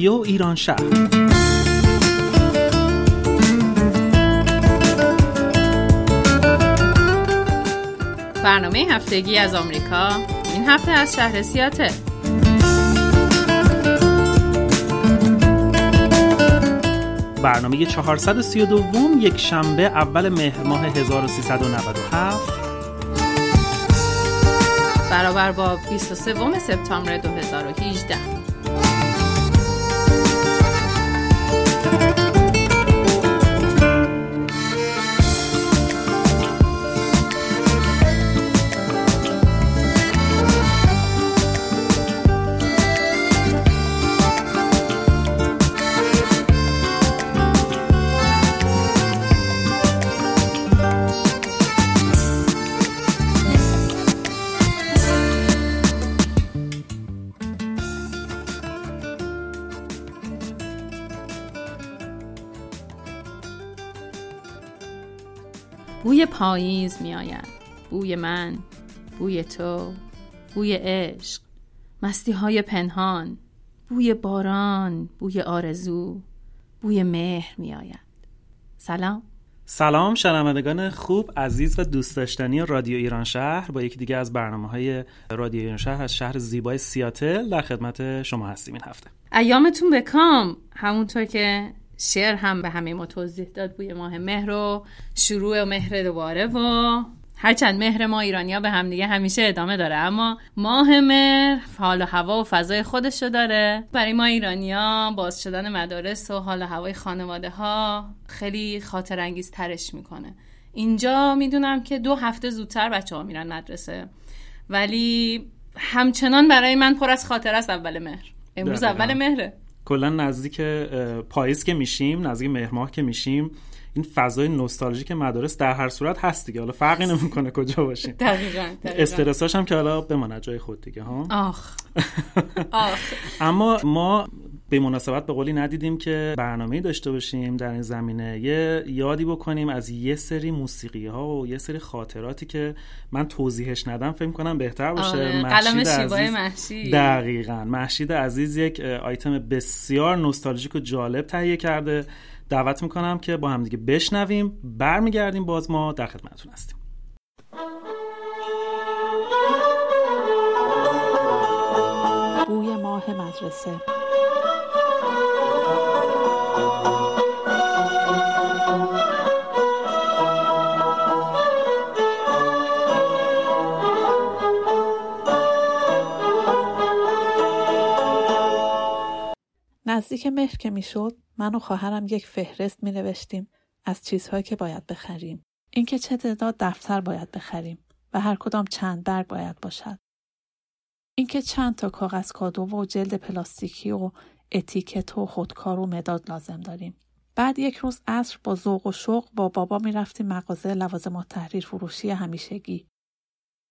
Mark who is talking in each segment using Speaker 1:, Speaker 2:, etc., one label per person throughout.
Speaker 1: رادیو ایران شهر.
Speaker 2: برنامه هفتگی از آمریکا این هفته از شهر سیاتل.
Speaker 1: برنامه 432 یک شنبه اول مهر ماه 1397
Speaker 2: برابر با 23 سپتامبر 2018 پاییز می آید بوی من بوی تو بوی عشق مستی های پنهان بوی باران بوی آرزو بوی مهر می آید سلام.
Speaker 1: سلام شنوندگان خوب عزیز و دوست داشتنی رادیو ایران شهر. با یکی دیگه از برنامه های رادیو ایران شهر از شهر زیبای سیاتل در خدمت شما هستیم این هفته.
Speaker 2: ایامتون بکام همونطور که شعر هم به همه ما توضیح داد بوی ماه مهر و شروع مهر دوباره و هرچند مهر ما ایرانیا به هم دیگه همیشه ادامه داره. اما ماه مهر حال و هوا و فضای خودشو داره. برای ما ایرانیا باز شدن مدارس و حال و هوای خانواده ها خیلی خاطر انگیز ترش می‌کنه. اینجا می‌دونم که دو هفته زودتر بچه ها میرن مدرسه. ولی همچنان برای من پر از خاطر است اول مهر. امروز اول مهره.
Speaker 1: کلا نزدیک پاییز که میشیم نزدیک مهر که میشیم این فضای نوستالژیک مدارس در هر صورت هست دیگه. حالا فرقی نمی‌کنه کجا باشیم.
Speaker 2: دقیقاً,
Speaker 1: استرساش هم که حالا بماند جای خود دیگه ها؟
Speaker 2: آخ. آخ.
Speaker 1: اما ما به مناسبت به قولی ندیدیم که برنامه داشته باشیم در این زمینه. یه یادی بکنیم از یه سری موسیقی ها و یه سری خاطراتی که من توضیحش ندم فکر کنم بهتر باشه.
Speaker 2: آره. قلم شیبای محشید.
Speaker 1: دقیقا. محشید عزیز یک آیتم بسیار نوستالژیک و جالب تهیه کرده. دعوت می‌کنم که با هم دیگه بشنویم. برمیگردیم باز ما در خدمتتون هستیم.
Speaker 3: بوی ماه مدرسه. نزدیک مهر که می‌شد من و خواهرم یک فهرست می نوشتیم از چیزهایی که باید بخریم. اینکه چه تعداد دفتر باید بخریم و هر کدام چند برگ باید باشد. اینکه چند تا کاغذ کادو و جلد پلاستیکی و اتیکت و خودکار و مداد لازم داریم. بعد یک روز عصر با ذوق و شوق با بابا می رفتیم مغازه لوازم تحریر فروشی همیشگی.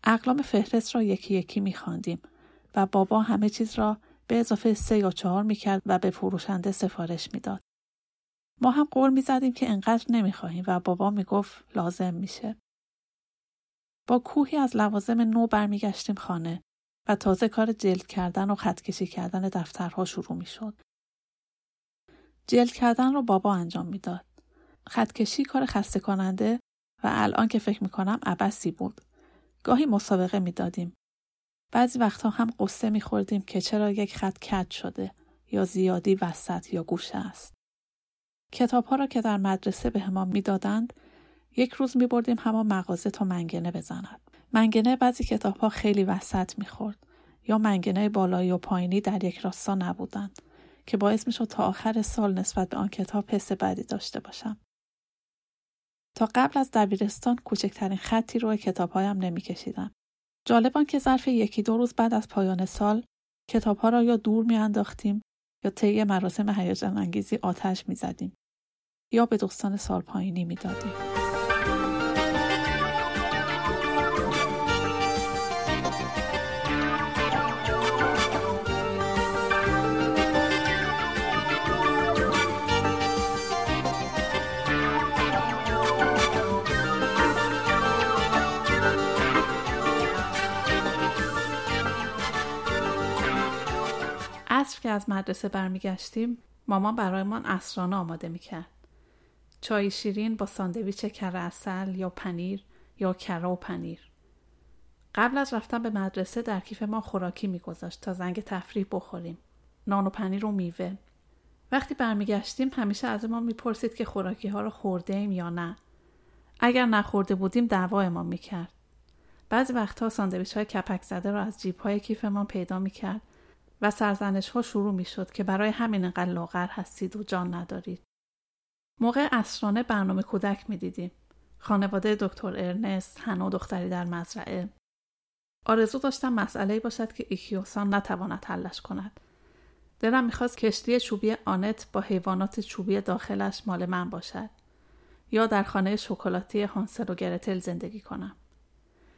Speaker 3: اقلام فهرست را یکی یکی می خواندیم و بابا همه چیز را به اضافه سه یا چهار می‌کرد و به فروشنده سفارش می‌داد. ما هم قول می‌زدیم که انقدر نمی‌خواهیم و بابا می‌گفت لازم میشه. با کوهی از لوازم نو برمیگشتیم خانه و تازه کار جلد کردن و خطکشی کردن دفترها شروع می‌شد. جلد کردن رو بابا انجام می‌داد. خطکشی کار خسته کننده و الان که فکر می‌کنم عبسی بود. گاهی مسابقه می‌دادیم. بعضی وقتها هم قصه میخوردیم که چرا یک خط کج شده یا زیادی وسط یا گوشه است. کتاب ها را که در مدرسه به همان می‌دادند یک روز می بردیم همان مغازه تا منگنه بزند. منگنه بعضی کتاب ها خیلی وسط می‌خورد یا منگنه بالایی و پایینی در یک راستا نبودند که باعث می تا آخر سال نسبت به آن کتاب حس بدی داشته باشم. تا قبل از دبیرستان کوچکترین خطی روی کتابهایم نمیکشیدم جالبان که ظرف یکی دو روز بعد از پایان سال کتابها را یا دور میانداختیم یا طی مراسم هیجان انگیزی آتش می‌زدیم یا به دوستان سال پایینی می‌دادیم. عصر که از مدرسه برمیگشتیم مامان برایمان اسرانه آماده می‌کرد. چای شیرین با ساندویچ کره اصل یا پنیر یا کره و پنیر. قبل از رفتن به مدرسه در کیف ما خوراکی میگذاشت تا زنگ تفریح بخوریم. نان و پنیر و میوه. وقتی برمیگشتیم همیشه از ما می‌پرسید که خوراکی ها رو خورده ایم یا نه. اگر نخورده بودیم دعوای ما می‌کرد. بعضی وقتها ساندویچ های کپک زده را از جیب های کیفمان پیدا می‌کرد و سرزنش ها شروع می‌شد که برای همین انقدر لاغر هستید و جان ندارید. موقع اسرانه برنامه کودک می‌دیدیم. خانواده دکتر ارنست هنو دختری در مزرعه. آرزو داشتم مسئله باشد که ایکیوسان نتواند حلش کند. دلم می‌خواست کشتی چوبی آنت با حیوانات چوبی داخلش مال من باشد یا در خانه شکلاتی هانسل و گرتل زندگی کنم.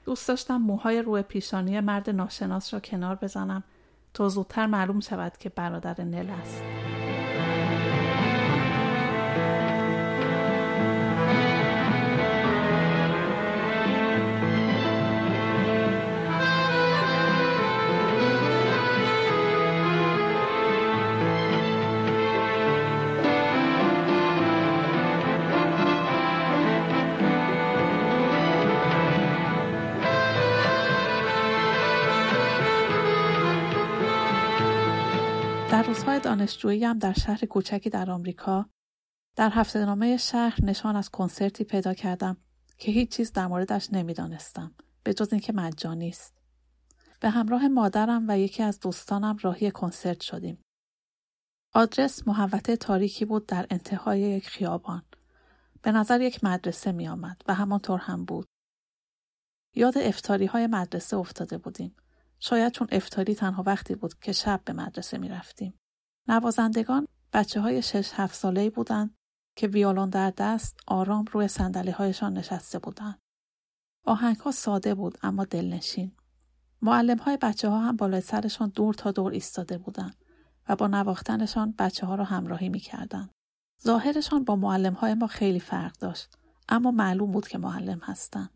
Speaker 3: دوست داشتم موهای روی پیشانی مرد ناشناس را کنار بزنم تا زودتر معلوم شود که برادر نل است. دانشجویی هم در شهر کوچکی در آمریکا در هفته نامه شهر نشان از کنسرتی پیدا کردم که هیچ چیز در موردش نمی‌دانستم به جز اینکه مجانی است. به همراه مادرم و یکی از دوستانم راهی کنسرت شدیم. آدرس محوطه تاریکی بود در انتهای یک خیابان. به نظر یک مدرسه می آمد و همانطور هم بود. یاد افتاری های مدرسه افتاده بودیم. شاید چون افتاری تنها وقتی بود که شب به مدرسه می رفتیم. نوازندگان بچه های شش هفت ساله بودند که ویولون در دست آرام روی سندلی هایشان نشسته بودند. آهنگ ها ساده بود اما دلنشین. معلم های بچه ها هم بالای سرشان دور تا دور ایستاده بودند و با نواختنشان بچه ها را همراهی می کردن. ظاهرشان با معلم های ما خیلی فرق داشت اما معلوم بود که معلم هستند.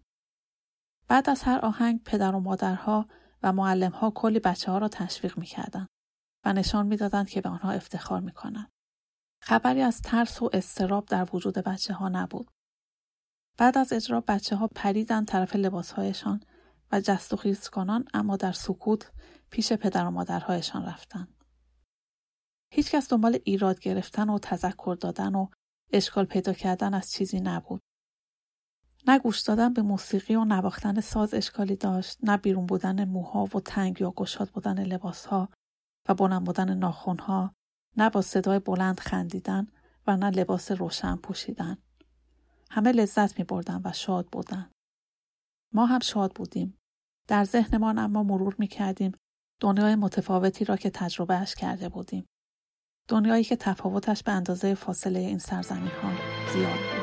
Speaker 3: بعد از هر آهنگ پدر و مادرها و معلم ها کلی بچه ها را تشویق می کردن و نشان می‌دادند که به آنها افتخار می کنند. خبری از ترس و استراب در وجود بچه ها نبود. بعد از اجرا بچه ها پریدن طرف لباسهایشان و جست و خیز کنان اما در سکوت پیش پدر و مادرهایشان رفتند. هیچکس دنبال ایراد گرفتن و تذکر دادن و اشکال پیدا کردن از چیزی نبود. نه گوش دادن به موسیقی و نواختن ساز اشکالی داشت نه بیرون بودن موها و تنگ یا گشاد بودن لباسها و بلند بودن ناخونها نه با صدای بلند خندیدن و نه لباس روشن پوشیدن. همه لذت می بردن و شاد بودن. ما هم شاد بودیم. در ذهنمان اما مرور می کردیم دنیای متفاوتی را که تجربه اش کرده بودیم. دنیایی که تفاوتش به اندازه فاصله این سرزمین ها زیاد بود.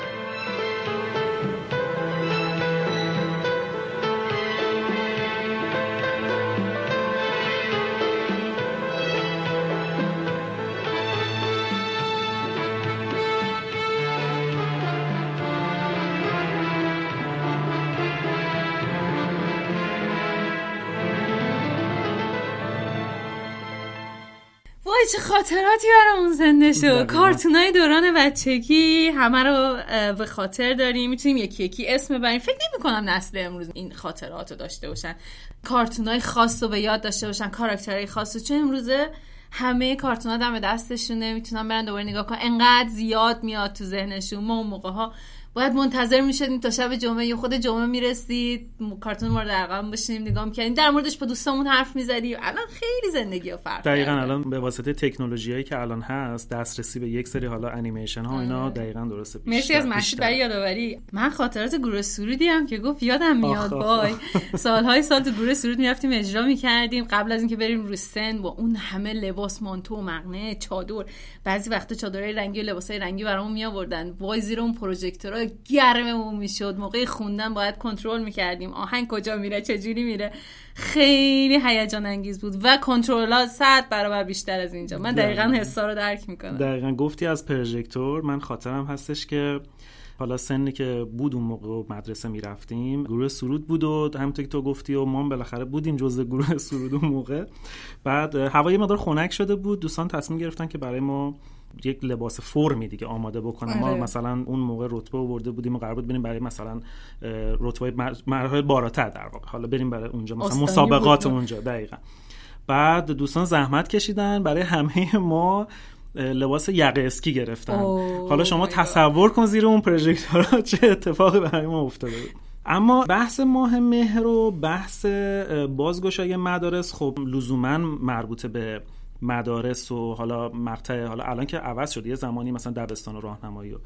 Speaker 2: چه خاطراتی برامون زنده شد. کارتونای دوران بچگی همه رو به خاطر داریم. می‌تونیم یکی یکی اسم ببریم. فکر نمی کنم نسل امروز این خاطرات رو داشته باشن. کارتونای خاص رو به یاد داشته باشن کاراکترهای خاص رو. چون امروزه همه کارتونا دم دستشونه. می‌تونن برن دوباره نگاه کنن. انقدر زیاد میاد تو ذهنشون. ما اون موقع ها باید منتظر می‌شدیم تا شب جمعه یا خود جمعه می‌رسید کارتون مورد عقب بشینیم نگاه می‌کردیم. در موردش با دوستامون حرف می‌زدیم. الان خیلی زندگی ها فرق
Speaker 1: دقیقا الان به واسطه تکنولوژی هایی که الان هست دسترسی به یک سری حالا انیمیشن ها اینا آره. دقیقا درسته.
Speaker 2: مرسی از محشید برای یادآوری. من خاطرات گروه سرودی هم که گفت یادم میاد. وای. سالهای سال تو گروه سرود می‌رفتیم اجرا می‌کردیم. قبل از اینکه بریم رو سن با اون همه لباس مانتو و مقنعه چادر. بعضی وقتا چادرای رنگی و لباسای رنگی برامون می آوردن وای زیر اون پروژکتورها گرممون می‌شد موقع خوندن باید کنترل می‌کردیم. آهنگ کجا میره؟ چجوری میره؟ خیلی هیجان انگیز بود و کنترل ها صد برابر بیشتر از اینجا. من دقیقا. حسا رو درک می‌کنم.
Speaker 1: دقیقا. گفتی از پروژکتور من خاطرم هستش که حالا سنی که بود اون موقع مدرسه می‌رفتیم گروه سرود بود و همونطور که تو گفتی و ما بالاخره بودیم جزء گروه سرود اون موقع. بعد هوای مقدار خنک شده بود. دوستان تصمیم گرفتن که برای ما یک لباس فرمی دیگه آماده بکنم. ما آره. مثلا اون موقع رتبه آورده بودیم و قرار بود بریم برای مثلا رتبه مراحل بالاتر در واقع. حالا بریم برای اونجا مثلا مسابقات اونجا دقیقا. بعد دوستان زحمت کشیدن برای همه ما لباس یقه اسکی گرفتن. حالا شما تصور کن زیر اون پروژکتورها چه اتفاقی برای ما افتاده بود. اما بحث ماه مهر و بحث بازگشایی مدارس خب لزوما مربوطه به مدارس و حالا مقطع حالا الان که عوض شد یه زمانی مثلا دبستان و راهنمایی و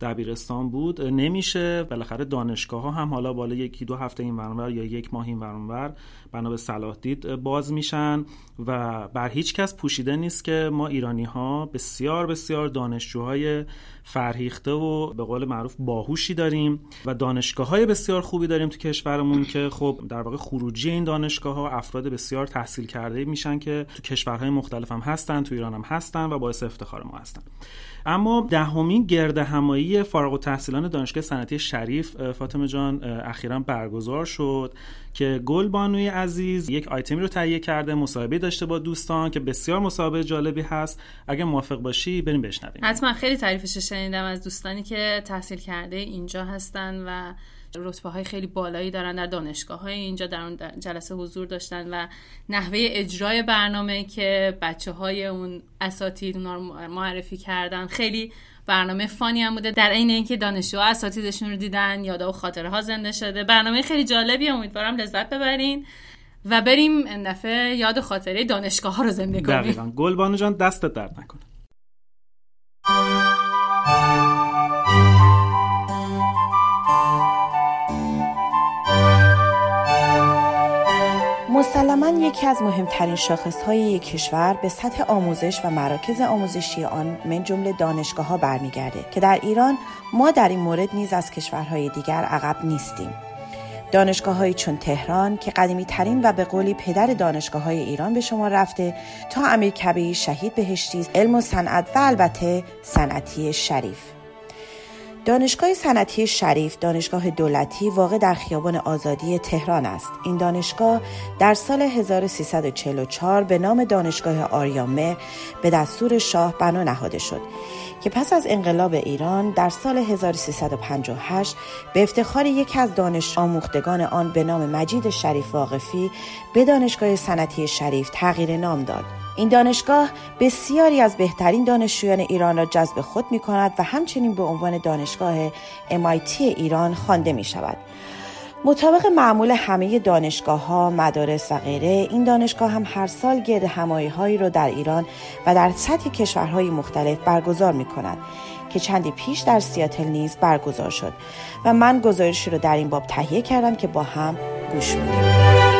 Speaker 1: دبیرستان بود. نمیشه. بالاخره دانشگاه ها هم حالا بالا یکی دو هفته این ورانور یا یک ماه این ورانور بنا به صلاح دید باز میشن و بر هیچ کس پوشیده نیست که ما ایرانی ها بسیار بسیار دانشجوهای فرهیخته و به قول معروف باهوشی داریم و دانشگاه های بسیار خوبی داریم تو کشورمون که خب در واقع خروجی این دانشگاه ها افراد بسیار تحصیل کرده میشن که تو کشورهای مختلف هم هستن تو ایران هم هستن و باعث افتخار ما هستن. اما دهمین گرد همایی فارغ التحصیلان دانشگاه صنعتی شریف فاطمه جان اخیرا برگزار شد که گل بانوی عزیز یک آیتمی رو تهیه کرده مصاحبه داشته با دوستان که بسیار مصاحبه جالبی هست. اگه موافق باشی بریم بشنویم.
Speaker 2: حتما. خیلی تعریفش شنیدم از دوستانی که تحصیل کرده اینجا هستن و رتبه های خیلی بالایی دارن در دانشگاه های اینجا در اون جلسه حضور داشتن و نحوه اجرای برنامه که بچه های اون اساتید معرفی کردن. خیلی برنامه فانی هم بوده. در عین اینکه دانشجو اساتیدشون رو دیدن یادا و خاطره ها زنده شده. برنامه خیلی جالبی امیدوارم لذت ببرین. و بریم دفعه یاد خاطره دانشگاه ها رو زنده کنیم.
Speaker 1: دقیقا. گلبانو جان دستت درد نکنه.
Speaker 4: مسلما یکی از مهمترین شاخصهای یک کشور به سطح آموزش و مراکز آموزشی آن من جمله دانشگاه ها برمیگرده که در ایران ما در این مورد نیز از کشورهای دیگر عقب نیستیم. دانشگاه چون تهران که قدیمی ترین و به قولی پدر دانشگاه های ایران به شما رفته تا امیر کبی شهید بهشتی علم و صنعت و البته صنعتی شریف. دانشگاه صنعتی شریف دانشگاه دولتی واقع در خیابان آزادی تهران است. این دانشگاه در سال 1344 به نام دانشگاه آریامه به دستور شاه بنا نهاده شد که پس از انقلاب ایران در سال 1358 به افتخار یکی از دانش آموختگان آن به نام مجید شریف واقفی به دانشگاه صنعتی شریف تغییر نام داد. این دانشگاه بسیاری از بهترین دانشجویان ایران را جذب خود می کند و همچنین به عنوان دانشگاه MIT ایران خوانده می شود. مطابق معمول همه دانشگاه ها، مدارس و غیره این دانشگاه هم هر سال گرد همایی هایی را در ایران و در سطح کشورهای مختلف برگزار می کند که چندی پیش در سیاتل نیز برگزار شد و من گزارشی را در این باب تهیه کردم که با هم گوش میدیم.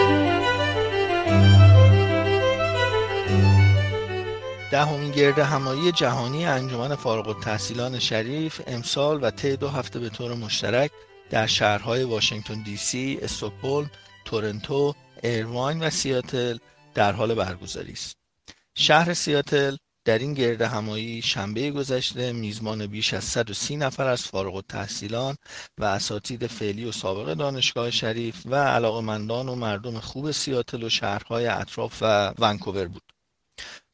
Speaker 5: دهمین گرد همایی جهانی انجمن فارغ التحصیلان شریف امسال و طی دو هفته به طور مشترک در شهرهای واشنگتن دی سی، استکهلم، تورنتو، ایرواین و سیاتل در حال برگزاری است. شهر سیاتل در این گرد همایی شنبه گذشته میزبان بیش از 130 نفر از فارغ التحصیلان و اساتید فعلی و سابق دانشگاه شریف و علاقمندان و مردم خوب سیاتل و شهرهای اطراف و ونکوور بود.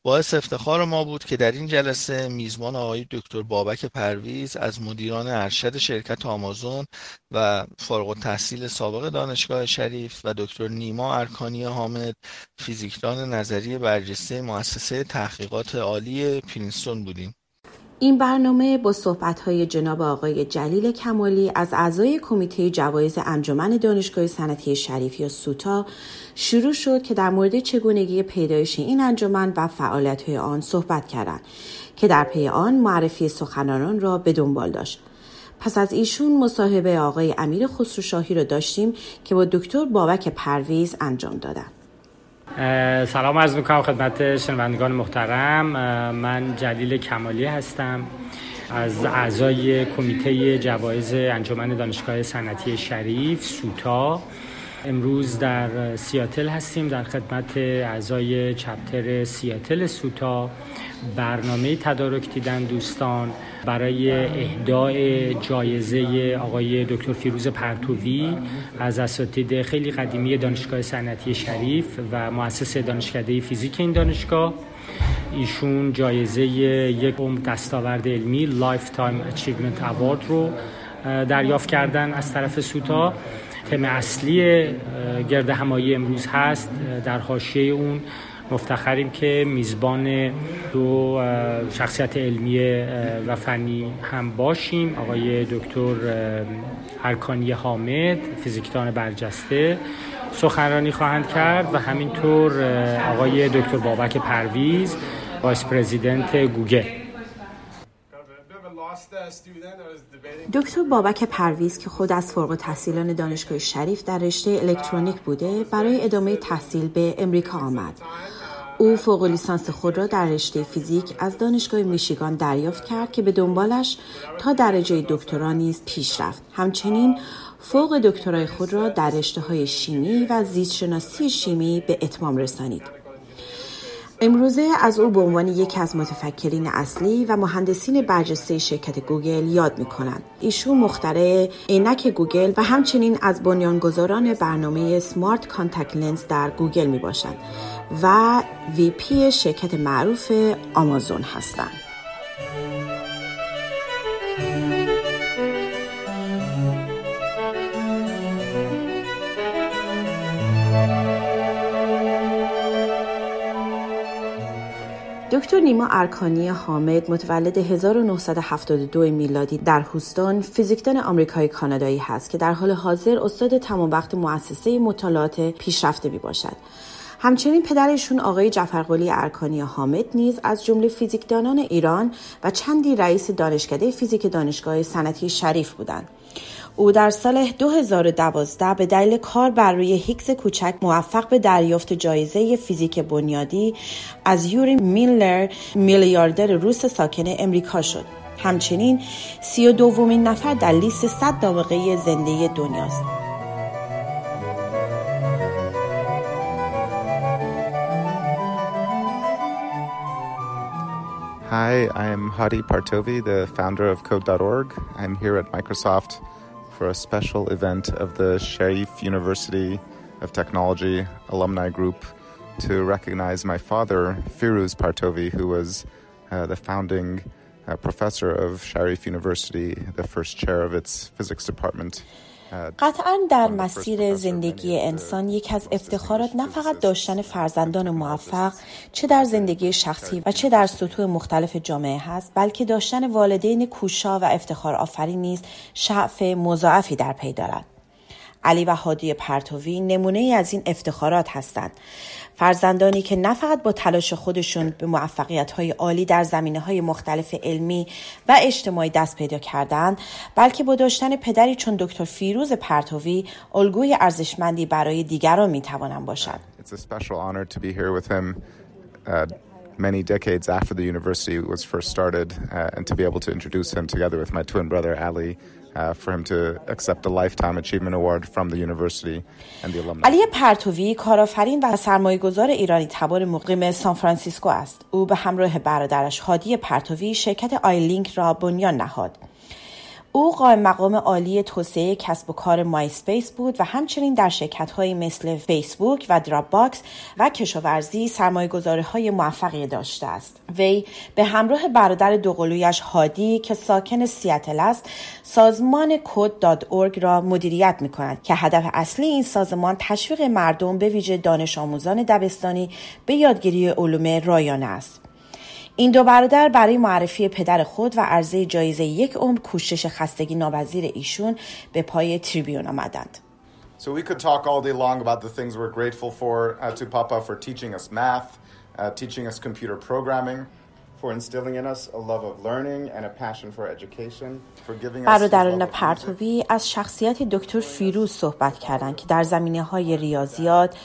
Speaker 5: باعث افتخار ما بود که در این جلسه میزبان آقای دکتر بابک پرویز از مدیران ارشد شرکت آمازون و فارغ التحصیل سابق دانشگاه شریف و دکتر نیما ارکانی حامد فیزیکدان نظری برجسته مؤسسه تحقیقات عالی پرینستون بودیم.
Speaker 4: این برنامه با صحبت‌های جناب آقای جلیل کمالی از اعضای کمیته جوایز انجمن دانشگاه صنعتی شریف یا سوتا شروع شد که در مورد چگونگی پیدایش این انجمن و فعالیت‌های آن صحبت کردند که در پی آن معرفی سخنرانان را به دنبال داشت. پس از ایشون مصاحبه آقای امیر خسروشاهی را داشتیم که با دکتر بابک پرویز انجام دادند.
Speaker 6: سلام عرض می‌کنم خدمت شنوندگان محترم من جلیل کمالی هستم از اعضای کمیته جوایز انجمن دانشگاه صنعتی شریف سوتا امروز در سیاتل هستیم در خدمت اعضای چپتر سیاتل سوتا. برنامه تدارک دیدن دوستان برای اهدای جایزه آقای دکتر فیروز پرتوی از اساتید خیلی قدیمی دانشگاه صنعتی شریف و مؤسس دانشکده فیزیک این دانشگاه. ایشون جایزه یک عمر دستاورد علمی Lifetime Achievement Award رو دریافت کردن از طرف SUTA. تم اصلی گرد همایی امروز هست در حاشیه اون. مفتخریم که میزبان دو شخصیت علمی و فنی هم باشیم. آقای دکتر ارکانی حامد فیزیکدان برجسته. سخنرانی خواهند کرد و همینطور آقای دکتر بابک پرویز vice president گوگل.
Speaker 4: دکتر بابک پرویز که خود از فوق تحصیلان دانشگاه شریف در رشته الکترونیک بوده برای ادامه تحصیل به امریکا آمد. او فوق لیسانس خود را در رشته فیزیک از دانشگاه میشیگان دریافت کرد که به دنبالش تا درجه دکترا نیز پیش رفت. همچنین فوق دکترای خود را در رشته های شیمی و زیستشناسی شیمی به اتمام رسانید. امروزه از او به عنوان یکی از متفکرین اصلی و مهندسین برجسته شرکت گوگل یاد می کنند. ایشون مخترع عینک گوگل و همچنین از بنیانگذاران برنامه smart contact lens در گوگل می باشند و وی پی شرکت معروف آمازون هستند. دکتر نیما ارکانی حامد متولد 1972 میلادی در هوستون فیزیکدان آمریکایی کانادایی هست که در حال حاضر استاد تمام وقت مؤسسه مطالعات پیشرفته می باشد. همچنین پدرشون آقای جعفرقلی ارکانی حامد نیز از جمله فیزیکدانان ایران و چندی رئیس دانشکده فیزیک دانشگاه صنعتی شریف بودند. او در سال 2012 به دلیل کار بر روی هیکس کوچک موفق به دریافت جایزه فیزیک بنیادی از یوری میلر میلیاردر روس ساکن امریکا شد. همچنین سی و دومین نفر در لیست صد دامقه زنده دنیاست.
Speaker 7: Hi, I am Hadi Partovi, the founder of Code.org. I'm here at Microsoft for a special event of the Sharif University of Technology alumni group to recognize my father, Firuz Partovi, who was uh, the founding uh, professor of Sharif University, the first chair of its physics department.
Speaker 4: قطعا در مسیر زندگی انسان یکی از افتخارات نه فقط داشتن فرزندان موفق چه در زندگی شخصی و چه در سطوح مختلف جامعه هست بلکه داشتن والدین کوشا و افتخار آفرین نیز شعف مضاعفی در پی دارد. علی و هادی پرتوی نمونه ای از این افتخارات هستند. فرزندانی که نه فقط با تلاش خودشون به موفقیت های عالی در زمینه های مختلف علمی و اجتماعی دست پیدا کردند بلکه با داشتن پدری چون دکتر فیروز پرتوی الگوی ارزشمندی برای دیگران می توانند باشند
Speaker 7: many decades after the university was first started, uh, and to be able to introduce him together with my twin brother Ali For him to accept the Lifetime Achievement Award from the university and the alumni.
Speaker 4: علی پرتوی کارآفرین و سرمایه‌گذار ایرانی تبار مقیم سان فرانسیسکو است. او به همراه برادرش هادی پرتوی شرکت iLike را بنیان نهاد. او قائم مقام عالی توسعه کسب و کار MySpace بود و همچنین در شرکت های مثل فیسبوک و Dropbox و کشاورزی سرمایه های موفقی داشته است. وی به همراه برادر دوقلویش هادی که ساکن سیاتل است سازمان کد را مدیریت می کند که هدف اصلی این سازمان تشویق مردم به ویژه دانش آموزان دبستانی به یادگیری علوم رایانه است. این دو برادر برای معرفی پدر خود و عرضه جایزه یک عمر کوشش خستگی ناپذیر ایشون به پای تریبیون آمدند.
Speaker 7: So we could talk all day long about the things we're grateful for uh, to Papa for teaching us math, uh, teaching us computer programming.
Speaker 4: برادران پرتوی از شخصیت دکتر فیروز صحبت کردند که در زمینه های ریاضیات،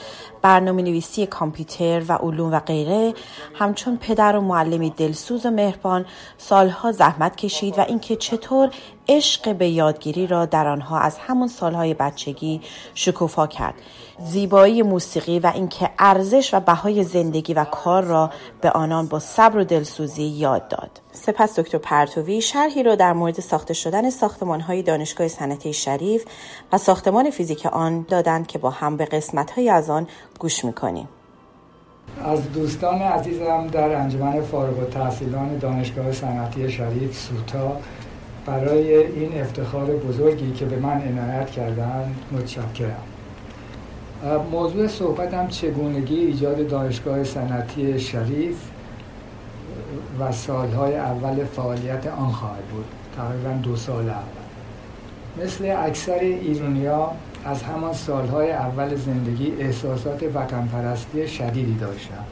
Speaker 4: برنامه نویسی کامپیوتر و علوم و غیره همچون پدر و معلمی دلسوز و مهربان سالها زحمت کشید و اینکه چطور عشق به یادگیری را در آنها از همون سالهای بچگی شکوفا کرد. زیبایی موسیقی و اینکه ارزش و بهای زندگی و کار را به آنان با صبر و دلسوزی یاد داد. سپس دکتر پرتوی شرحی را در مورد ساخته شدن ساختمانهای دانشگاه صنعتی شریف و ساختمان فیزیک آن دادند که با هم به قسمتهایی از آن گوش می‌کنیم.
Speaker 8: از دوستان عزیزم در انجمن فارغ التحصیلان دانشگاه صنعتی شریف سوتا برای این افتخار بزرگی که به من عنایت کردن متشکرم. موضوع صحبتم چگونگی ایجاد دانشگاه صنعتی شریف و سالهای اول فعالیت آن خواهد بود. تقریبا دو سال اول. مثل اکثر ایرونیا از همان سالهای اول زندگی احساسات وطن پرستی شدیدی داشتم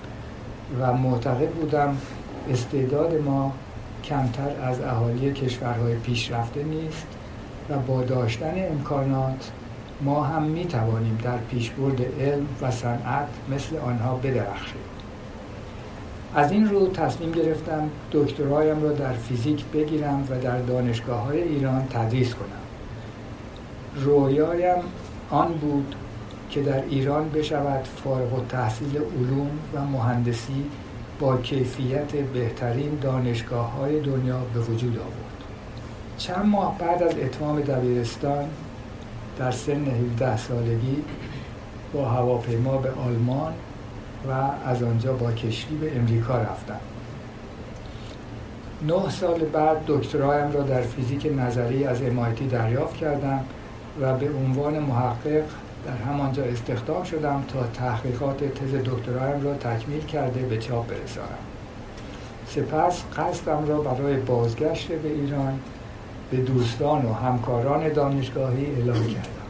Speaker 8: و معتقد بودم استعداد ما کمتر از اهالی کشورهای پیشرفته نیست و با داشتن امکانات ما هم می توانیم در پیشبرد علم و صنعت مثل آنها بدرخشیم. از این رو تصمیم گرفتم دکترایم را در فیزیک بگیرم و در دانشگاه های ایران تدریس کنم. رویایم آن بود که در ایران بشود فارغ و تحصیل علوم و مهندسی با کیفیت بهترین دانشگاه های دنیا به وجود آورد. چند ماه بعد از اتمام دبیرستان در سن 17 سالگی با هواپیما به آلمان و از آنجا با کشتی به امریکا رفتم. نه سال بعد دکترایم را در فیزیک نظری از MIT دریافت کردم و به عنوان محقق در همانجا استخدام شدم تا تحقیقات تز دکترایم را تکمیل کرده به چاپ برسانم. سپس قصدم را برای بازگشت به ایران به دوستان و همکاران دانشگاهی اعلام کردم.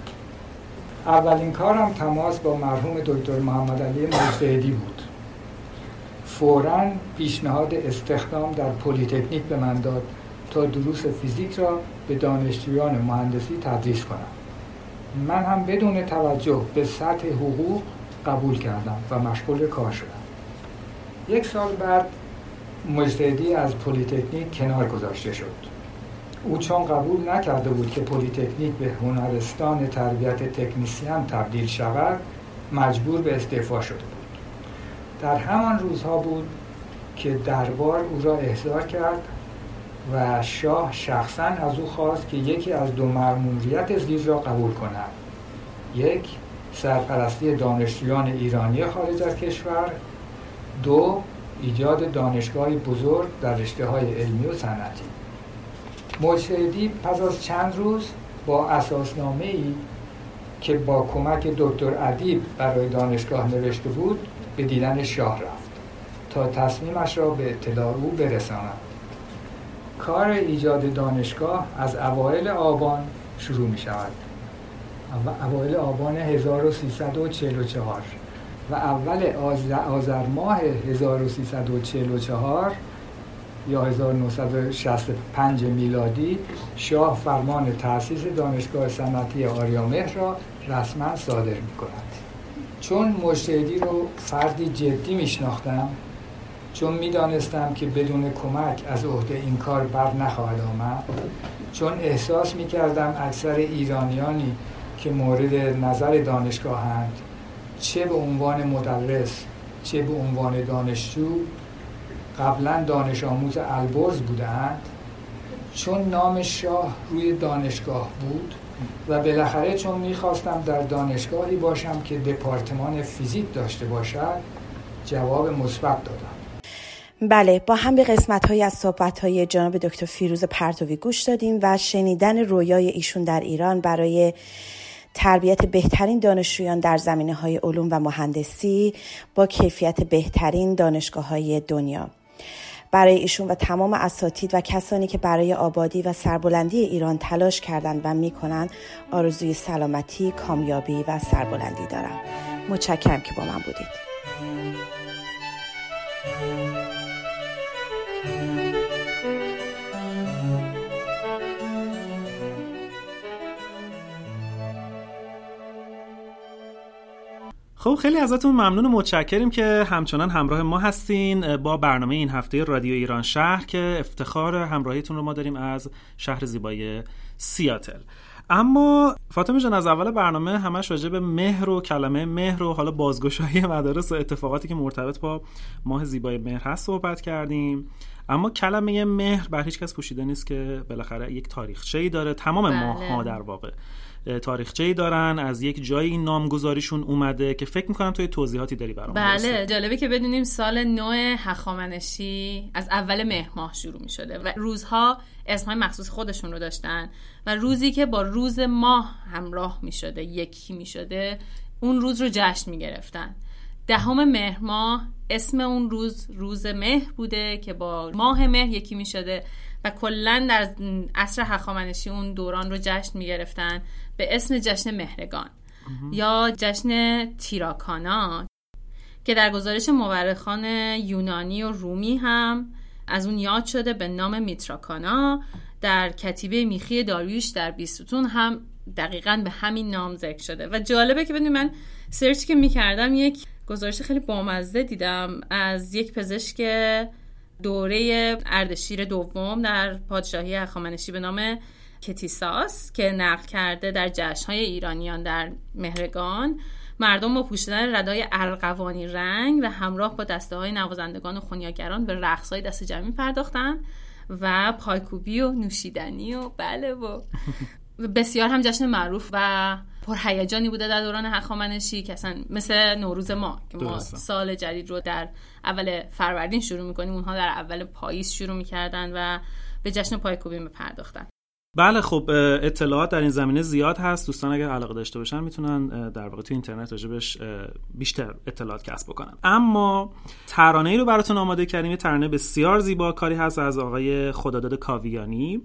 Speaker 8: اولین کارم تماس با مرحوم دکتر محمد علی مجتهدی بود. فورا پیشنهاد استخدام در پلیتکنیک به من داد تا دروس فیزیک را به دانشجویان مهندسی تدریس کنم. من هم بدون توجه به سطح حقوق قبول کردم و مشغول کار شدم. یک سال بعد مجتهدی از پلیتکنیک کنار گذاشته شد. او چون قبول نکرده بود که پلیتکنیک به هنرستان تربیت تکنیسیان تبدیل شود مجبور به استعفا شده بود. در همان روزها بود که دربار او را احضار کرد و شاه شخصا از او خواست که یکی از دو مأموریت زیر را قبول کند. یک سرپرستی دانشجویان ایرانی خارج از کشور. دو ایجاد دانشگاهی بزرگ در رشته های علمی و صنعتی. مجتهدی پس از چند روز با اساسنامه ای که با کمک دکتر ادیب برای دانشگاه نوشته بود به دیدن شاه رفت تا تصمیمش را به اطلاع او برساند. کار ایجاد دانشگاه از اوایل آبان شروع می شود. اوایل آبان 1344 و اول آذر ماه 1344 یا 1965 میلادی شاه فرمان تأسیس دانشگاه صنعتی آریامهر را رسما صادر می کند. چون مجتهدی رو فردی جدی میشناختم چون می‌دانستم که بدون کمک از عهده این کار بر نخواهد آمد چون احساس می‌کردم اکثر ایرانیانی که مورد نظر دانشگاهند چه به عنوان مدرس چه به عنوان دانشجو قبلا دانش آموز البرز بودند چون نام شاه روی دانشگاه بود و بالاخره چون می‌خواستم در دانشگاهی باشم که دپارتمان فیزیک داشته باشد جواب مثبت دادم.
Speaker 4: بله با هم به قسمت های از صحبت های جناب دکتر فیروز پرتوی گوش دادیم و شنیدن رویای ایشون در ایران برای تربیت بهترین دانشجویان در زمینه های علوم و مهندسی با کیفیت بهترین دانشگاه های دنیا برای ایشون و تمام اساتید و کسانی که برای آبادی و سربلندی ایران تلاش کردند و می‌کنند آرزوی سلامتی، کامیابی و سربلندی دارم. متشکرم که با من بودید.
Speaker 1: خب خیلی ازتون ممنون و متشکریم که همچنان همراه ما هستین با برنامه این هفته رادیو ایران شهر که افتخار همراهیتون رو ما داریم از شهر زیبای سیاتل. اما فاطمه جان از اول برنامه همش راجع به مهر و کلمه مهر و حالا بازگشایی مدارس و اتفاقاتی که مرتبط با ماه زیبای مهر هست صحبت کردیم. اما کلمه مهر بر هیچ کس پوشیده نیست که بالاخره یک تاریخچه ای داره. تمام بله. ماه ها در واقع. تاریخچه ای دارن از یک جایی این نامگذاریشون اومده که فکر می‌کنم توی توضیحاتی داری برام
Speaker 2: بله جالبه که بدونیم سال نو هخامنشی از اول مهر ماه شروع می‌شده و روزها اسمهای مخصوص خودشون رو داشتن و روزی که با روز ماه همراه می‌شده یکی می‌شده اون روز رو جشن می‌گرفتن. دهم مهر ماه اسم اون روز روز مهر بوده که با ماه مهر یکی می شده و کلا در عصر هخامنشی اون دوران رو جشن می گرفتن به اسم جشن مهرگان یا جشن تیراکانا که در گزارش مورخان یونانی و رومی هم از اون یاد شده به نام میتراکانا. در کتیبه میخی داریوش در بیستون هم دقیقا به همین نام ذکر شده. و جالبه که بدونی من سرچ که می‌کردم یک گزارش خیلی بامزه دیدم از یک پزشک دوره اردشیر دوم در پادشاهی هخامنشی به نام کتیساس که نقل کرده در جشنهای ایرانیان در مهرگان مردم با پوشیدن ردای ارغوانی رنگ و همراه با دسته های نوازندگان و خونیاگران به رقص های دست جمعی پرداختن و پایکوبی و نوشیدنی و بله و بسیار هم جشن معروف و پرهیجانی بوده در دوران هخامنشی که اصلا مثل نوروز ما که ما سال جدید رو در اول فروردین شروع می‌کنیم اونها در اول پاییز شروع می‌کردن و به جشن پایکوبی میپرداختن
Speaker 1: بله خب اطلاعات در این زمینه زیاد هست. دوستان اگر علاقه داشته باشن می‌تونن در واقع تو اینترنت راجبش بیشتر اطلاعات کسب بکنن. اما ترانه ای رو براتون آماده کردیم. یه ترانه بسیار زیبا کاری هست از آقای خداداد کاویانی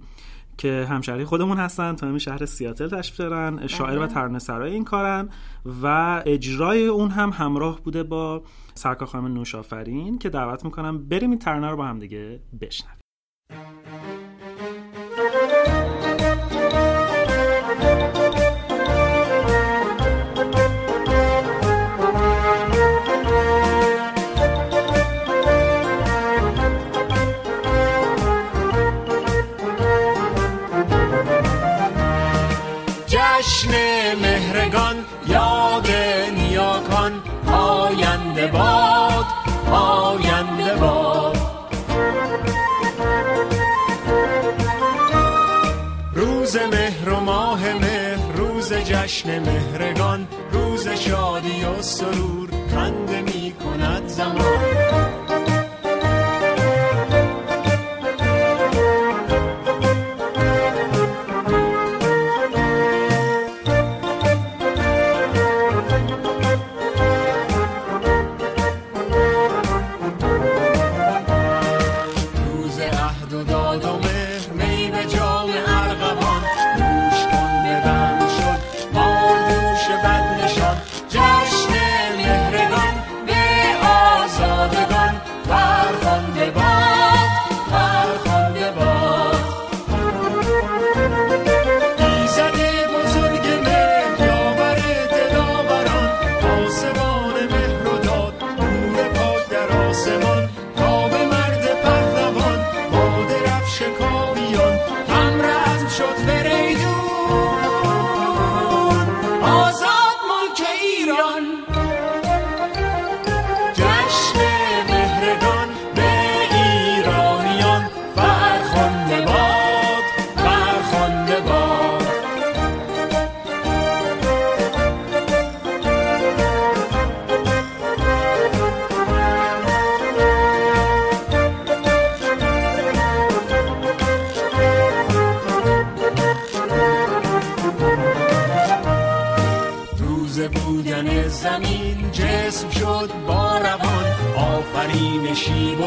Speaker 1: که همشهری خودمون هستن. تا همین شهر سیاتل تشریف دارن. شاعر و بله. ترانه سرای این کارن و اجرای اون هم همراه بوده با سرکار خانم نوشافرین که دعوت می‌کنم بریم این ترانه رو با هم دیگه بشنویم.
Speaker 9: پاینده باد پاینده باد. روز مهر و ماه مهر روز جشن مهرگان روز شادی و سرور خنده می کند زمان.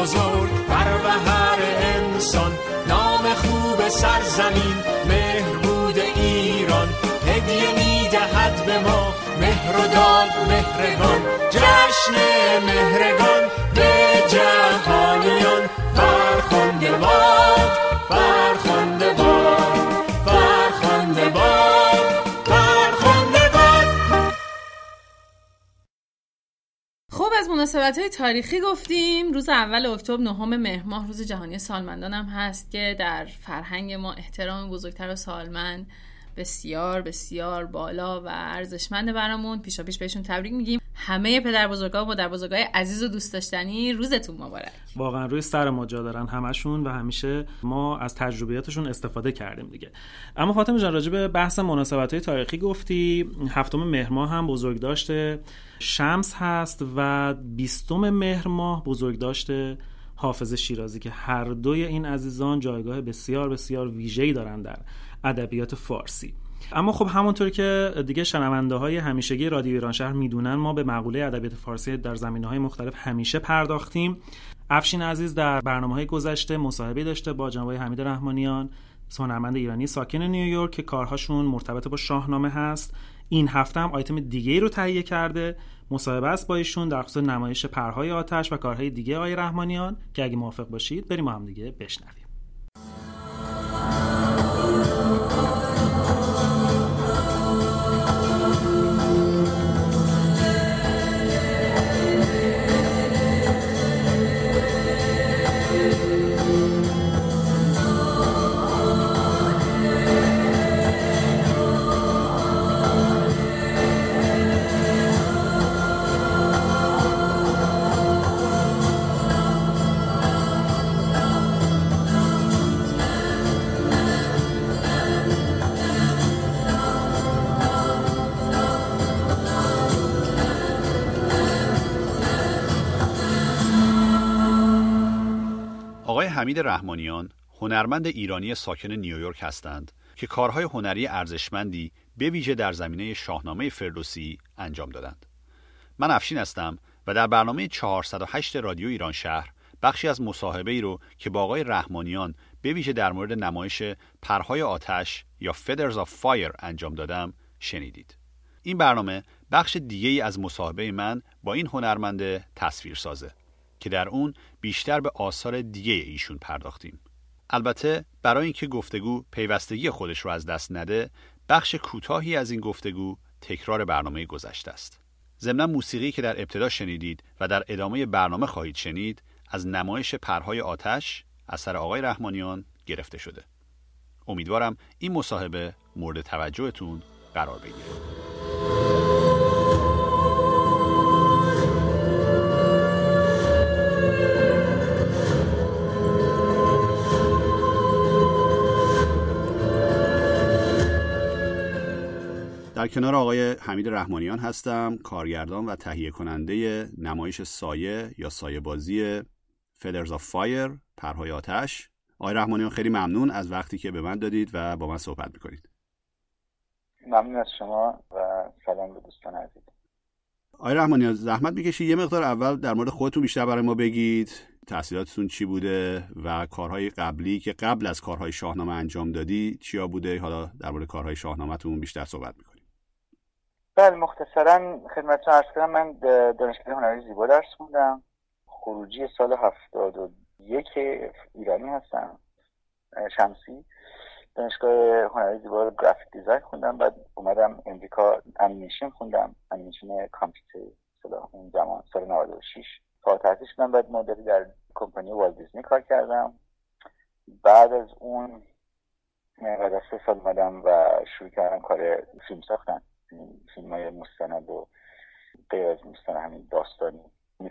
Speaker 9: بزرگ بر بهر انسان. نام خوب سرزمین مهر بود ایران. هدیه می‌دهد به ما مهر و داد مهرگان. جشن مهرگان.
Speaker 2: مناسبت های تاریخی گفتیم. روز اول اکتبر نهم مهر روز جهانی سالمندان هم هست که در فرهنگ ما احترام بزرگتر و سالمند بسیار بسیار بالا و ارزشمند برامون. پیشا پیش بهشون تبریک میگیم. همه پدر بزرگا و مادر بزرگای عزیز و دوست داشتنی روزتون مبارک.
Speaker 1: واقعا روی سر ما جا دارن همشون و همیشه ما از تجربیاتشون استفاده کردیم دیگه. اما فاطمه جان راجع به بحث مناسبت های تاریخی گفتی. هفتم مهر هم بزرگ داشته. شمس هست و بیستم مهر ماه بزرگ داشته حافظ شیرازی که هر دوی این عزیزان جایگاه بسیار بسیار ویژه‌ای دارن در ادبیات فارسی. اما خب همونطور که دیگه شنونده های همیشگی رادیو ایران شهر می‌دونن ما به مقوله ادبیات فارسی در زمینه های مختلف همیشه پرداختیم. افشین عزیز در برنامه های گذشته مصاحبه داشته با جناب حمید رحمانیان هنرمند ایرانی ساکن نیویورک که کارهاشون مرتبط با شاهنامه هست. این هفته هم آیتم دیگه رو تهیه کرده. مصاحبه است با ایشون در خصوص نمایش پرهای آتش و کارهای دیگه آقای رحمانیان که اگه موافق باشید بریم هم دیگه بشنویم.
Speaker 10: حمید رحمانیان هنرمند ایرانی ساکن نیویورک هستند که کارهای هنری ارزشمندی به ویژه در زمینه شاهنامه فردوسی انجام دادند. من افشین هستم و در برنامه 408 رادیو ایران شهر بخشی از مصاحبه ای رو که با آقای رحمانیان به ویژه در مورد نمایش پرهای آتش یا Feathers of Fire انجام دادم شنیدید. این برنامه بخش دیگه ای از مصاحبه من با این هنرمند تصویر سازه. که در اون بیشتر به آثار دیگه ایشون پرداختیم. البته برای اینکه گفتگو پیوستگی خودش رو از دست نده، بخش کوتاهی از این گفتگو تکرار برنامه گذشته است. ضمن موسیقی که در ابتدا شنیدید و در ادامه برنامه خواهید شنید از نمایش پرهای آتش اثر آقای رحمانیان گرفته شده. امیدوارم این مصاحبه مورد توجهتون قرار بگیره. در کنار آقای حمید رحمانیان هستم کارگردان و تهیه کننده نمایش سایه یا سایه بازی Feathers of Fire پرهای آتش. آقای رحمانیان خیلی ممنون از وقتی که به من دادید و با من صحبت می‌کنید.
Speaker 11: ممنون از شما و سلام به دوستان عزیز.
Speaker 10: آقای رحمانیان زحمت می‌کشید یه مقدار اول در مورد خودتون بیشتر برای ما بگید. تحصیلاتتون چی بوده و کارهای قبلی که قبل از کارهای شاهنامه انجام دادی چیا بوده؟ حالا در مورد کارهای شاهنامهتون بیشتر صحبت می‌کنید
Speaker 11: بله مختصرا خدمتتون ارز کنم من دانشگاه هنری زیبا درس خوندم. خروجی سال هفتاد و یک ایرانی هستم شمسی. دانشگاه هنری زیبا گرافیک دیزاین خوندم بعد اومدم امریکا انیمیشن خوندم. انیمیشن کامپیوتر اون زمان سال 96 تا تحصیل شدم بعد مدتی در کمپانی والت دیزنی کار کردم. بعد از اون بعد از سه سال اومدم و شروع کردم کار فیلم ساختن. فیلم های مستند و غیر از مستند همین داستانی.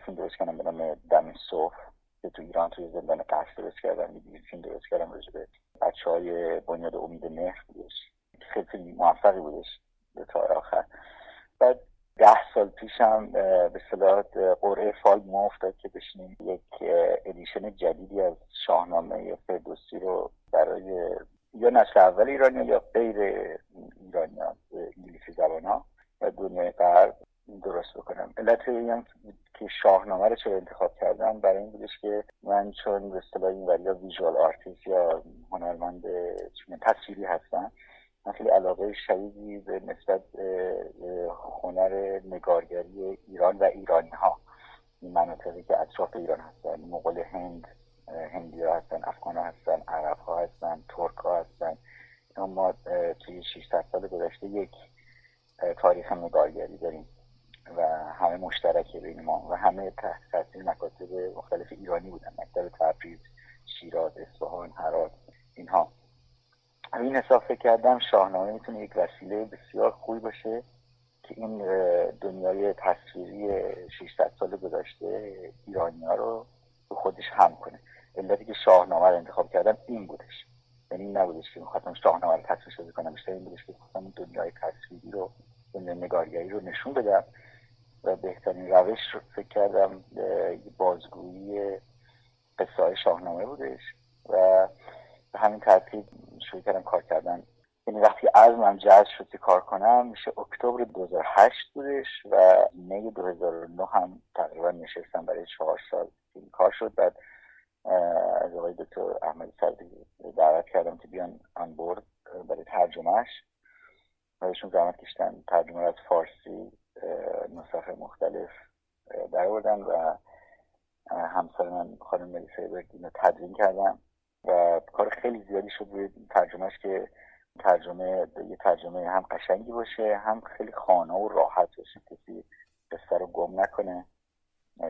Speaker 11: فیلم درست کردم به نام دم صبح که تو ایران توی زندان قصد درست کردم. یه فیلم درست کردم راجع به بچه های بنیاد امید مهر بودش. خیلی فیلم موفقی بودش به تا آخر. بعد ده سال پیشم به صلاح قرعه فال ما افتاد که بشینیم یک edition جدیدی از شاهنامه فردوسی رو برای یا نسل اول ایرانی یا غیر ایرانی ها انگلیسی زبان ها و دنیای غرب درست بکنم. علت این که شاهنامه رو چرا انتخاب کردم برای این بودش که من چون به اصطلاح این یا visual artist یا هنرمند تصویری هستم من خیلی علاقه شدیدی به نسبت هنر نگارگری ایران و ایرانی ها این مناطقی که اطراف ایران هستن مغول هند هندی ها هستن افغان ها هستن عرب ها هستن ترک ها هستن. ما توی 600 سال گذشته یک تاریخ نگارگری داریم و همه مشترکه بین ما و همه تحت تاثیر مکاتب مختلف ایرانی بودن مکتب تبریز شیراز اصفهان هرات اینها. این حساب فکر کردم شاهنامه می‌تونه یک وسیله بسیار خوبی باشه که این دنیای تصویری 600 سال گذشته ایرانی ها رو به خودش هم کنه. علتی که شاهنامه رو انتخاب کردم این بودش. یعنی این نبودش که می‌خواستم شاهنامه رو تصویر سازی کنم. بیشتر این بودش که می‌خواستم دنیای تصویری رو دنیای نگارگری رو نشون بدم و بهترین روش رو فکر کردم بازگویی قصه شاهنامه بودش و به همین ترتیب شروع کردم کار کردن. یعنی وقتی عزمم جذب شد که کار کنم میشه اکتبر 2008 بودش و می 2009 هم تقریبا نشستم برای چهار سال این کار شد. بعد از آقای دکتر احمد صدی دعوت کردم که بیان آن بورد برای ترجمهش بهشون زحمت کشتن ترجمه از فارسی نسخه مختلف در و همسر من خانم ملیسا بردین رو تدوین کردم و کار خیلی زیادی شد روی ترجمهش که ترجمه یه ترجمه هم قشنگی باشه هم خیلی خوانا و راحت باشه. کسی قصه رو گم نکنه.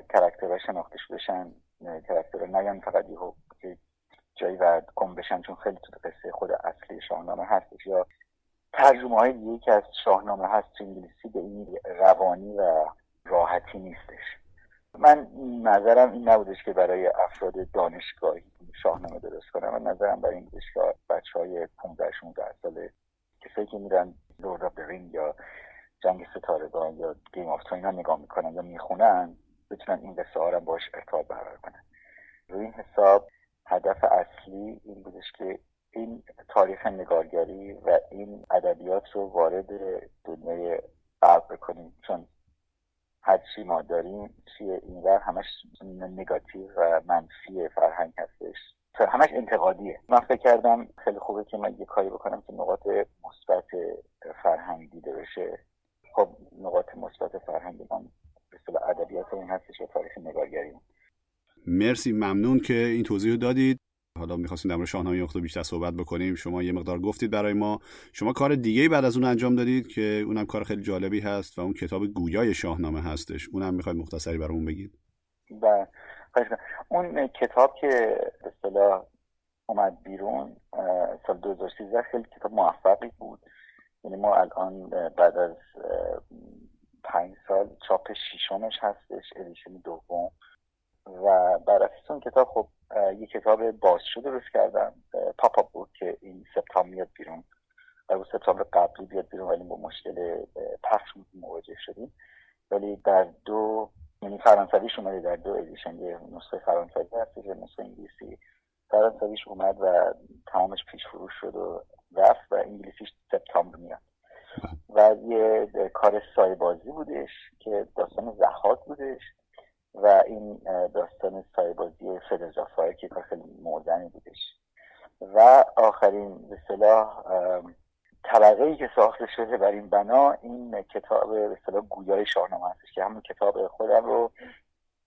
Speaker 11: character ها شناختش بشن character ها نیان فقط یه جایی و گم بشن چون خیلی تو قصه خود اصلی شاهنامه هستش. یا ترجمه های دیگه از شاهنامه هست تو انگلیسی به این روانی و راحتی نیستش. من نظرم این نبودش که برای افراد دانشگاهی شاهنامه درست کنم. و نظرم برای این بودش که بچه های 15 16 ساله کسایی که میرن Lord of یا جنگ ستارگان یا Game of اینا نگاه می‌کنن یا می‌خونن بتونن این قصه ها باش ارتباط برقرار کنن. روی این حساب هدف اصلی این بودش که این تاریخ نگارگری و این ادبیات رو وارد دنیای غرب بکنیم. چون هر چی ما داریم چیه اینور همش نگاتیو و منفی فرهنگ هستش. همش انتقادیه. من فکر کردم خیلی خوبه که من یه کاری بکنم که نقاط مثبت فرهنگ دیده بشه خب نقاط مثبت فرهنگ من ادبیات اون هستش و تاریخ نگارگری.
Speaker 10: مرسی ممنون که این توضیح رو دادید. حالا می‌خواستیم در مورد شاهنامه اختر بیشتر صحبت بکنیم. شما یه مقدار گفتید برای ما. شما کار دیگه بعد از اون انجام دادید که اونم کار خیلی جالبی هست و اون کتاب گویای شاهنامه هستش. اونم می‌خواید مختصری برامون بگید.
Speaker 11: بله. اون کتاب که به اصطلاح اومد بیرون سال 2013 خیلی کتاب موفقی بود. یعنی ما الان بعد از پنج سال چاپ شیشمش هستش ادیشن دوم. و بر اساس اون کتاب خب یه کتاب باز شده درست کردم پاپا بود که این سپتامبر میاد بیرون. و سپتامبر قبلی بیاد بیرون ولی با مشکل پخش مواجه شدیم. ولی در دو یعنی فرانسویش اومده در دو ادیشن یه نسخه فرانسوی هست یه نسخه انگلیسی. فرانسویش اومد و تمامش پیش فروش شد و رفت و انگلیسیش سپتامبر میاد. و یه کار سایبازی بودش که داستان زحاک بودش و این داستان سایبازی فلزافای که کار خیلی موزنی بودش. و آخرین به صلاح طبقه ای که ساخته شده بر این بنا این کتاب به صلاح گویای شاهنامه هستش که همون کتاب خودم رو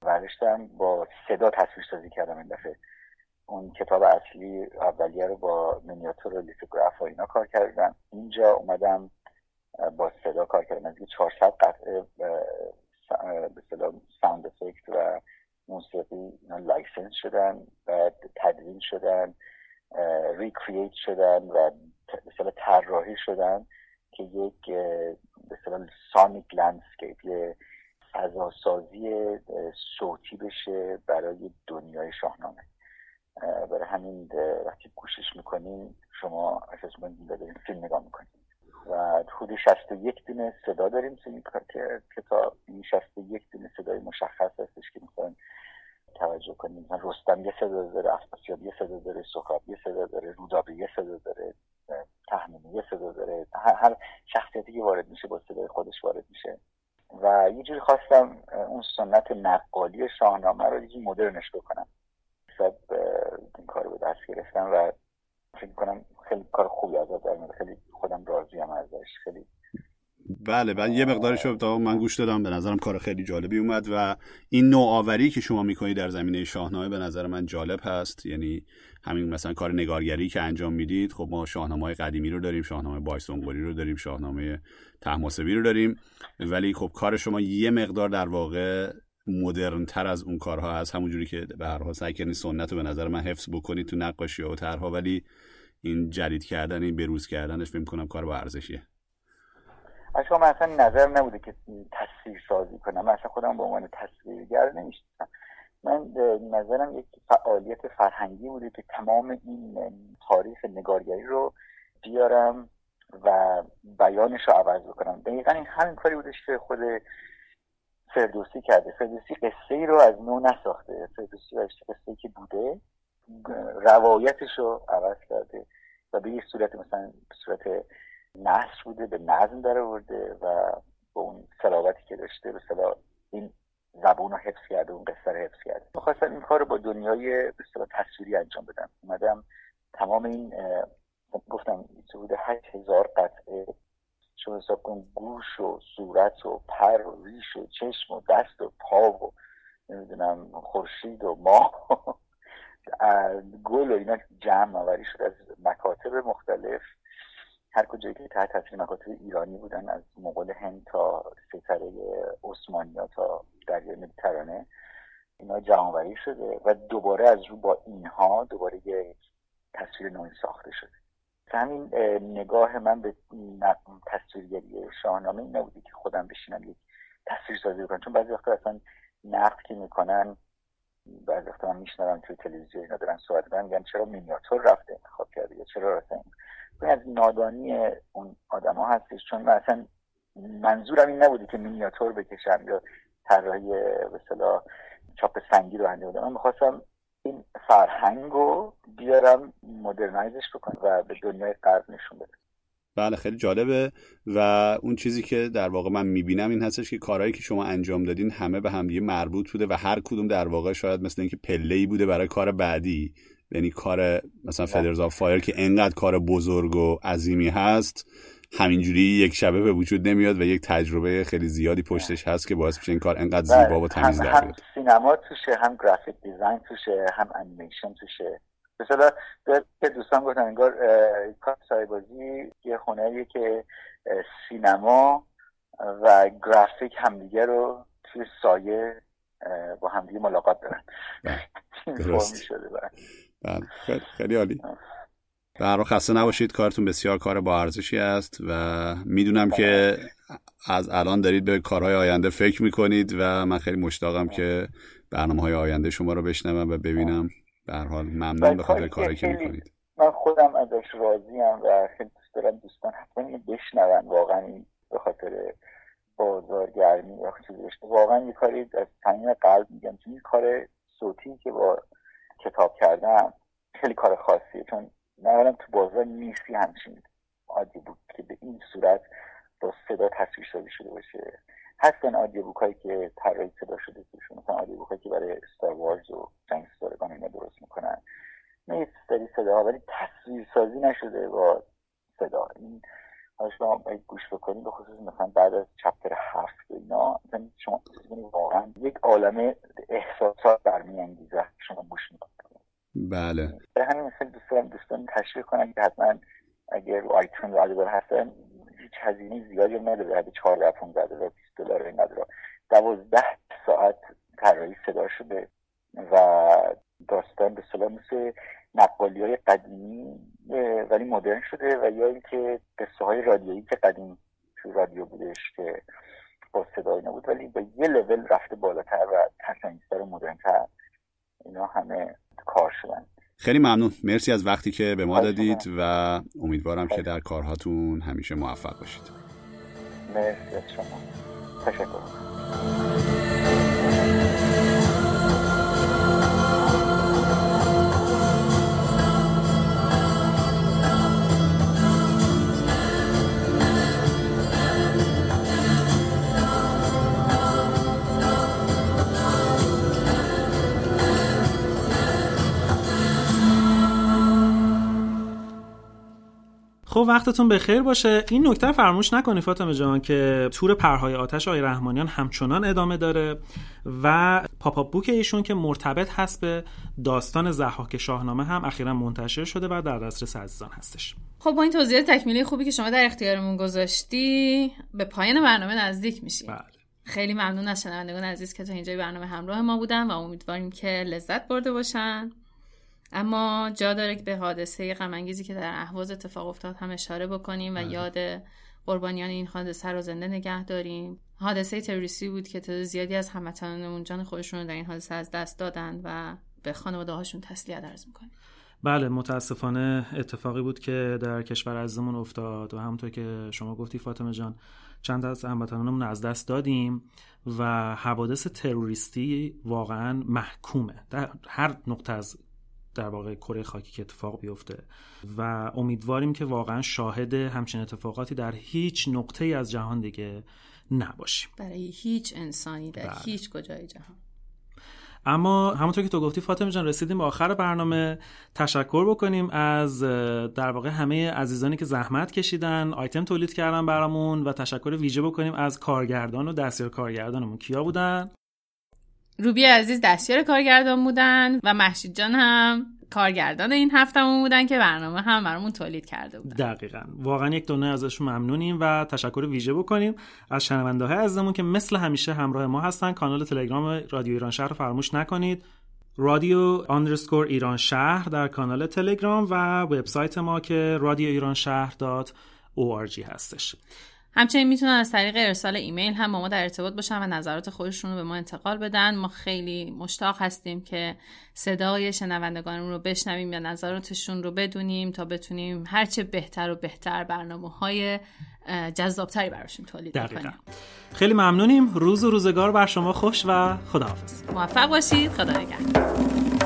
Speaker 11: برداشتم با صدا تصویر سازی کردم این دفعه. اون کتاب اصلی اولیه رو با مینیاتور و لیتوگراف و اینا کار کردم. اینجا اومدم با صدا کار کردم از 400 قطعه به sound effect و موسیقی license شدن و تدوین شدن recreate شدن و مثلا طراحی شدن که یک مثلا sonic landscape یه فضاسازی صوتی بشه برای دنیای شاهنامه. برای همین وقتی گوشش می‌کنین شما اساس دارین فیلم نگاه می‌کنین و حدود 61 دونه صدا داریم تو این کتاب این 61 دونه صدای مشخص هستش که می‌خوایم توجه کنیم. مثلا رستم یه صدا داره افراسیاب یه صدا داره سخاب یه صدا داره رودابه یه صدا داره تحمیمی یه صدا داره. هر شخصیتی که وارد میشه با صدای خودش وارد میشه. و یه جوری خواستم اون سنت نقالی شاهنامه رو یه مدرنش بکنم. این کار رو دست گرفتم و فکر کنم خیلی کار خوبی ازش در خیلی خودم راضی هم ازش. خیلی
Speaker 10: بله بله یه مقدارش رو من گوش دادم. به نظرم کار خیلی جالبی اومد و این نوآوری که شما می‌کنید در زمینه شاهنامه به نظر من جالب هست. یعنی همین مثلا کار نگارگری که انجام می‌دید خب ما شاهنامه های قدیمی رو داریم شاهنامه بایسونگوری رو داریم شاهنامه تحماسبی رو داریم. ولی خب کار شما یه مقدار در واقع مدرن تر از اون کارها هست. همونجوری که به هر حال سعی کنید سنت رو به نظر من حفظ بکنید تو نقاشی و طرحها ولی این جدید کردن این بروز کردنش فکر کنم کار با ارزشیه.
Speaker 11: اصلا من اصلا نظر نبوده که تصویر سازی کنم. من اصلا خودم به عنوان تصویرگر نمیشتم من نظرم یک فعالیت فرهنگی بوده که تمام این تاریخ نگارگری رو بیارم و بیانش رو عوض بکنم. دقیقا این همین کاری بودش که خود فردوسی کرده. فردوسی قصه ای رو از نو نساخته. فردوسی قصه ای که بوده روایتش رو عوض کرده و به یه صورت مثلا صورت نصر بوده به نظم در آورده و به اون سلاوتی که داشته به این زبون رو حفظ کرده اون قصه رو حفظ کرده. می‌خواستم این کار رو با دنیای به تصویری انجام بدم. اومدم تمام این گفتم حدود هشت هزار قطعه شو حساب کن گوش و صورت و پر و ریش و چشم و دست و پا و نمی‌دونم خورشید و ماه گل و اینا جمع آوری شد از مکاتب مختلف. هر کجایی که تحت تاثیر مکاتب ایرانی بودن از مغول هند تا سیطره عثمانیا تا دریای مدیترانه اینا جمع شده و دوباره از رو با اینها دوباره یک تصویر نوعی ساخته شده. همین نگاه من به تصویرگری شاهنامه این نبودی که خودم بشینم یک تصویر سازی بکنم. چون بعضی وقتا اصلا نقد که می‌کنن بعضی وقتا من میشنوم توی تلویزیون اینا دارن صحبت می‌کنن میگن چرا مینیاتور رفته انتخاب کرده یا چرا رفته؟ از نادانی اون آدما هستش. چون من اصلا منظورم این نبودی که مینیاتور بکشم یا طراحی به چاپ سنگی رو انجام بدم. من می‌خواستم این فرهنگ رو بیارم modernize ش بکنم و به دنیای غرب نشون بدم.
Speaker 10: بله خیلی جالبه. و اون چیزی که در واقع من می‌بینم این هستش که کارهایی که شما انجام دادین همه به همدیگه مربوط بوده و هر کدوم در واقع شاید مثل اینکه پله بوده برای کار بعدی. یعنی کار مثلا Feathers of Fire که انقدر کار بزرگ و عظیمی هست. همینجوری یک شبه به وجود نمیاد و یک تجربه خیلی زیادی پشتش هست که باعث میشه این کار انقدر زیبا و تمیز در
Speaker 11: هم, هم سینما توشه هم گرافیک دیزاین توشه هم انیمیشن توشه. مثلا که دوستان گفتن انگار کار سایبازی یه خونه که سینما و گرافیک همدیگه رو توی سایه با همدیگه ملاقات دارن.
Speaker 10: درست. بله. خیلی عالی. برای خسته نباشید کارتون بسیار کار با ارزشی است و می‌دونم که از الان دارید به کارهای آینده فکر می‌کنید و من خیلی مشتاقم که برنامه های آینده شما رو بشنوم و ببینم. به هر حال ممنون به خاطر کارهایی که می‌کنید.
Speaker 11: من خودم ازش راضیم و خیلی دوست دارم دوستان حتما بشنون. واقعا به خاطر بازارگرمی یا چیزی واقعا یه کاری از صمیم قلب میگم. این کار صوتی که با کتاب کردم خیلی کار خاصیه. چون نه تو بازار نیستی همچین. عادی بود که به این صورت با صدا تصویر سازی شده باشه. هستن آدیو بوک هایی که طراحی صدا شده توشون. مثلا آدیو بوک که برای استار وارز و جنگ ستارگان اینا درست می‌کنن. نه سری صدا ولی تصویر سازی نشده با صدا. این حالا شما گوش بکنید به خصوص مثلا بعد از چپتر هفت و اینا مثلا شما واقعا یک عالم احساسات برمیانگیزه. شما گوش می‌کنید.
Speaker 10: بله.
Speaker 11: به همین مثل دوستان دوستان تشریح کنم که حتما اگر آیتون رو هستن هیچ هزینه زیادی نداره حدود 14 15 دلار 20 دلار این نداره 12 ساعت طراحی صدا شده و داستان به صلاح مثل نقالی های قدیمی ولی مدرن شده و یا اینکه قصه های رادیویی که قدیم تو رادیو بودش که با صدایی نبود ولی به یه لول رفته بالاتر و تصمیمتر و مدرنتر. اینا همه کار شدن.
Speaker 10: خیلی ممنون. مرسی از وقتی که به ما دادید و امیدوارم که در کارهاتون همیشه موفق باشید.
Speaker 11: مرسی از شما. تشکر.
Speaker 1: خب وقتتون بخیر باشه. این نکته فراموش نکنی فاطمه جان که تور پرهای آتش آقای رحمانیان همچنان ادامه داره و پاپا بوک ایشون که مرتبط هست به داستان زحاک شاهنامه هم اخیرا منتشر شده و در دسترس عزیزان هستش.
Speaker 2: خب با این توضیحات تکمیلی خوبی که شما در اختیارمون گذاشتی به پایان برنامه نزدیک میشیم.
Speaker 1: بله.
Speaker 2: خیلی ممنون از شنوندگان عزیز که تا اینجای برنامه همراه ما بودن و امیدواریم که لذت برده باشن. اما جا داره که به حادثه غمانگیزی که در اهواز اتفاق افتاد هم اشاره بکنیم و
Speaker 1: بله.
Speaker 2: یاد قربانیان این حادثه رو زنده نگه داریم. حادثه تروریستی بود که تعداد زیادی از هموطنانمون جان خودشون رو در این حادثه از دست دادن و به خانواده هاشون تسلیت عرض می‌کنیم.
Speaker 1: بله متاسفانه اتفاقی بود که در کشور عزیزمون افتاد و همونطور که شما گفتی فاطمه جان چند از هموطنانمون از دست دادیم و حوادث تروریستی واقعا محکومه. در هر نقطه از در واقع کره خاکی که اتفاق بیفته. و امیدواریم که واقعا شاهد همچین اتفاقاتی در هیچ نقطه از جهان دیگه نباشیم.
Speaker 2: برای هیچ انسانی در
Speaker 1: بله.
Speaker 2: هیچ کجای جهان.
Speaker 1: اما همونطور که تو گفتی فاطمه جان رسیدیم به آخر برنامه. تشکر بکنیم از در واقع همه عزیزانی که زحمت کشیدن آیتم تولید کردن برامون و تشکر ویژه بکنیم از کارگردان و دستیار کارگردانمون. کیا بودن؟
Speaker 2: روبی عزیز دستیار کارگردان بودن و محشید جان هم کارگردان این هفتمون بودن که برنامه هم برامون تولید کرده بودن.
Speaker 1: دقیقا. واقعا یک دونه ازشون ممنونیم و تشکر ویژه بکنیم. از شنونده های عزیزمون که مثل همیشه همراه ما هستن کانال تلگرام رادیو ایران شهر رو فراموش نکنید. رادیو آندرسکور ایران شهر در کانال تلگرام و وبسایت ما که رادیو ایران شهر هستش.
Speaker 2: همچنین می‌تونن از طریق ارسال ایمیل هم با ما در ارتباط باشن و نظرات خودشون رو به ما انتقال بدن. ما خیلی مشتاق هستیم که صدای شنوندگانمون رو بشنویم یا نظراتشون رو بدونیم تا بتونیم هرچه بهتر و بهتر برنامه های جذابتری براشون تولید کنیم
Speaker 1: خیلی ممنونیم. روز و روزگار بر شما. خوش و خداحافظ.
Speaker 2: موفق باشید. خدا نگهدار.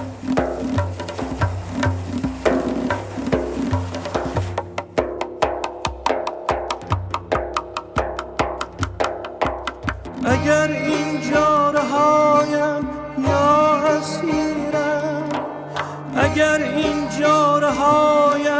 Speaker 12: اگر این جارهایم یا